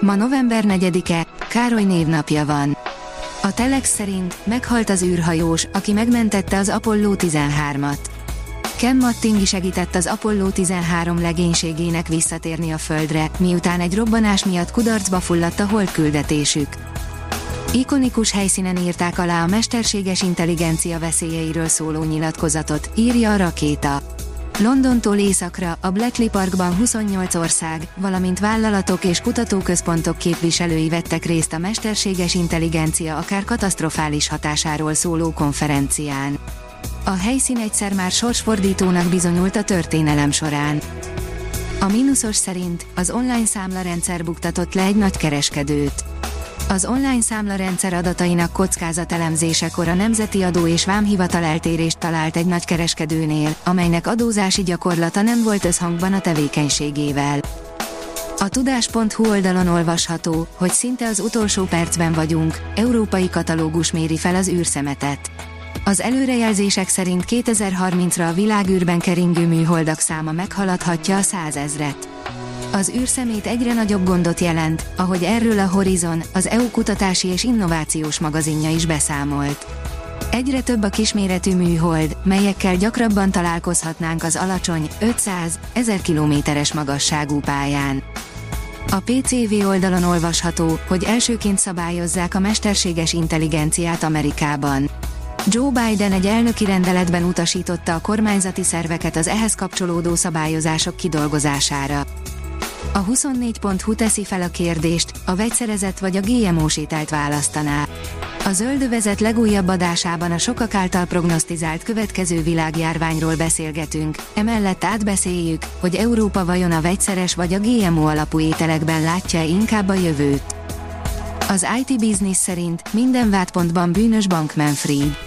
Ma november 4-e, Károly névnapja van. A Telex szerint meghalt az űrhajós, aki megmentette az Apollo 13-at. Ken Mattingi segített az Apollo 13 legénységének visszatérni a Földre, miután egy robbanás miatt kudarcba fulladt a hold küldetésük. Ikonikus helyszínen írták alá a mesterséges intelligencia veszélyeiről szóló nyilatkozatot, írja a rakéta. Londontól északra, a Bletchley Parkban 28 ország, valamint vállalatok és kutatóközpontok képviselői vettek részt a mesterséges intelligencia akár katasztrofális hatásáról szóló konferencián. A helyszín egyszer már sorsfordítónak bizonyult a történelem során. A mínuszos szerint az online számlarendszer buktatott le egy nagy kereskedőt. Az online számlarendszer adatainak kockázatelemzésekor a Nemzeti Adó és Vámhivatal eltérést talált egy nagykereskedőnél, amelynek adózási gyakorlata nem volt összhangban a tevékenységével. A tudás.hu oldalon olvasható, hogy szinte az utolsó percben vagyunk, európai katalógus méri fel az űrszemetet. Az előrejelzések szerint 2030-ra a világűrben keringő műholdak száma meghaladhatja a százezret. Az űrszemét egyre nagyobb gondot jelent, ahogy erről a Horizon, az EU kutatási és innovációs magazinja is beszámolt. Egyre több a kisméretű műhold, melyekkel gyakrabban találkozhatnánk az alacsony, 500-1000 kilométeres magasságú pályán. A PCV oldalon olvasható, hogy elsőként szabályozzák a mesterséges intelligenciát Amerikában. Joe Biden egy elnöki rendeletben utasította a kormányzati szerveket az ehhez kapcsolódó szabályozások kidolgozására. A 24.hu teszi fel a kérdést, a vegyszerezett vagy a GMO ételt választaná. A zöldövezet legújabb adásában a sokak által prognosztizált következő világjárványról beszélgetünk, emellett átbeszéljük, hogy Európa vajon a vegyszeres vagy a GMO alapú ételekben látja inkább a jövőt. Az IT Business szerint minden vádpontban bűnös Bankman Fried.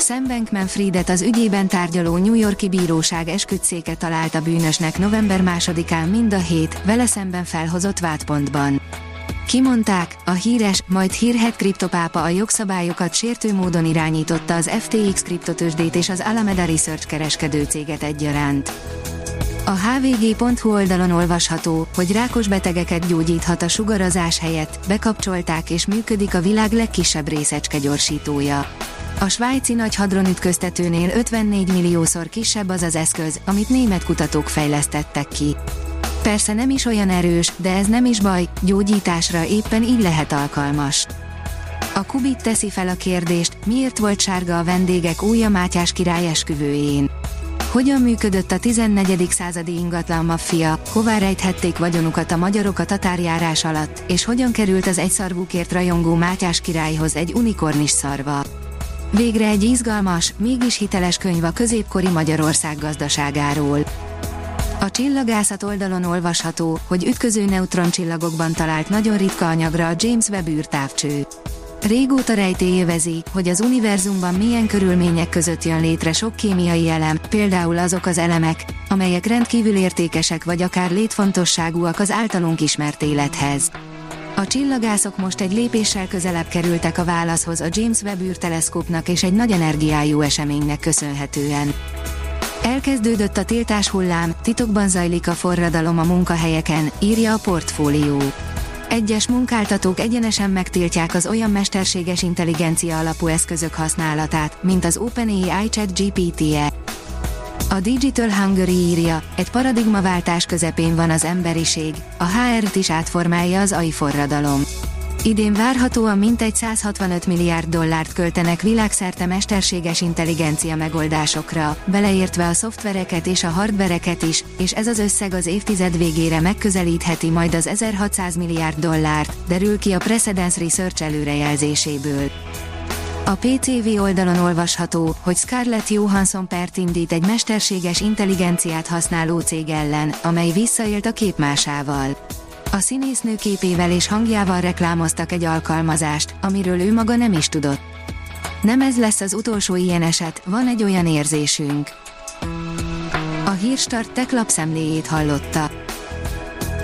Sam Bankman-Friedet az ügyében tárgyaló New Yorki bíróság esküdszéke találta bűnösnek november 2-án mind a hét, vele szemben felhozott vádpontban. Kimondták, a híres, majd hírhet kriptopápa a jogszabályokat sértő módon irányította az FTX kriptotősdét és az Alameda Research kereskedő céget egyaránt. A hvg.hu oldalon olvasható, hogy rákos betegeket gyógyíthat a sugarazás helyett, bekapcsolták és működik a világ legkisebb részecske gyorsítója. A svájci nagy hadronütköztetőnél 54 milliószor kisebb az az eszköz, amit német kutatók fejlesztettek ki. Persze nem is olyan erős, de ez nem is baj, gyógyításra éppen így lehet alkalmas. A Kubit teszi fel a kérdést, miért volt sárga a vendégek újja Mátyás király esküvőjén. Hogyan működött a 14. századi ingatlan maffia, hová rejthették vagyonukat a magyarok a tatárjárás alatt, és hogyan került az egyszarvúkért rajongó Mátyás királyhoz egy unikornis szarva. Végre egy izgalmas, mégis hiteles könyv a középkori Magyarország gazdaságáról. A csillagászat oldalon olvasható, hogy ütköző neutroncsillagokban talált nagyon ritka anyagra a James Webb űrtávcső. Régóta rejtélyövezi, hogy az univerzumban milyen körülmények között jön létre sok kémiai elem, például azok az elemek, amelyek rendkívül értékesek vagy akár létfontosságúak az általunk ismert élethez. A csillagászok most egy lépéssel közelebb kerültek a válaszhoz a James Webb űrteleszkópnak és egy nagy energiájú eseménynek köszönhetően. Elkezdődött a tiltás hullám, titokban zajlik a forradalom a munkahelyeken, írja a portfólió. Egyes munkáltatók egyenesen megtiltják az olyan mesterséges intelligencia alapú eszközök használatát, mint az OpenAI Chat GPT-e. A Digital Hungary írja, egy paradigmaváltás közepén van az emberiség, a HR-t is átformálja az AI forradalom. Idén várhatóan mintegy 165 milliárd dollárt költenek világszerte mesterséges intelligencia megoldásokra, beleértve a szoftvereket és a hardvereket is, és ez az összeg az évtized végére megközelítheti majd az 1600 milliárd dollárt, derül ki a Precedence Research előrejelzéséből. A PCV oldalon olvasható, hogy Scarlett Johansson pert indít egy mesterséges intelligenciát használó cég ellen, amely visszaélt a képmásával. A színésznő képével és hangjával reklámoztak egy alkalmazást, amiről ő maga nem is tudott. Nem ez lesz az utolsó ilyen eset, van egy olyan érzésünk. A Hírstart tech lapszemléjét hallotta.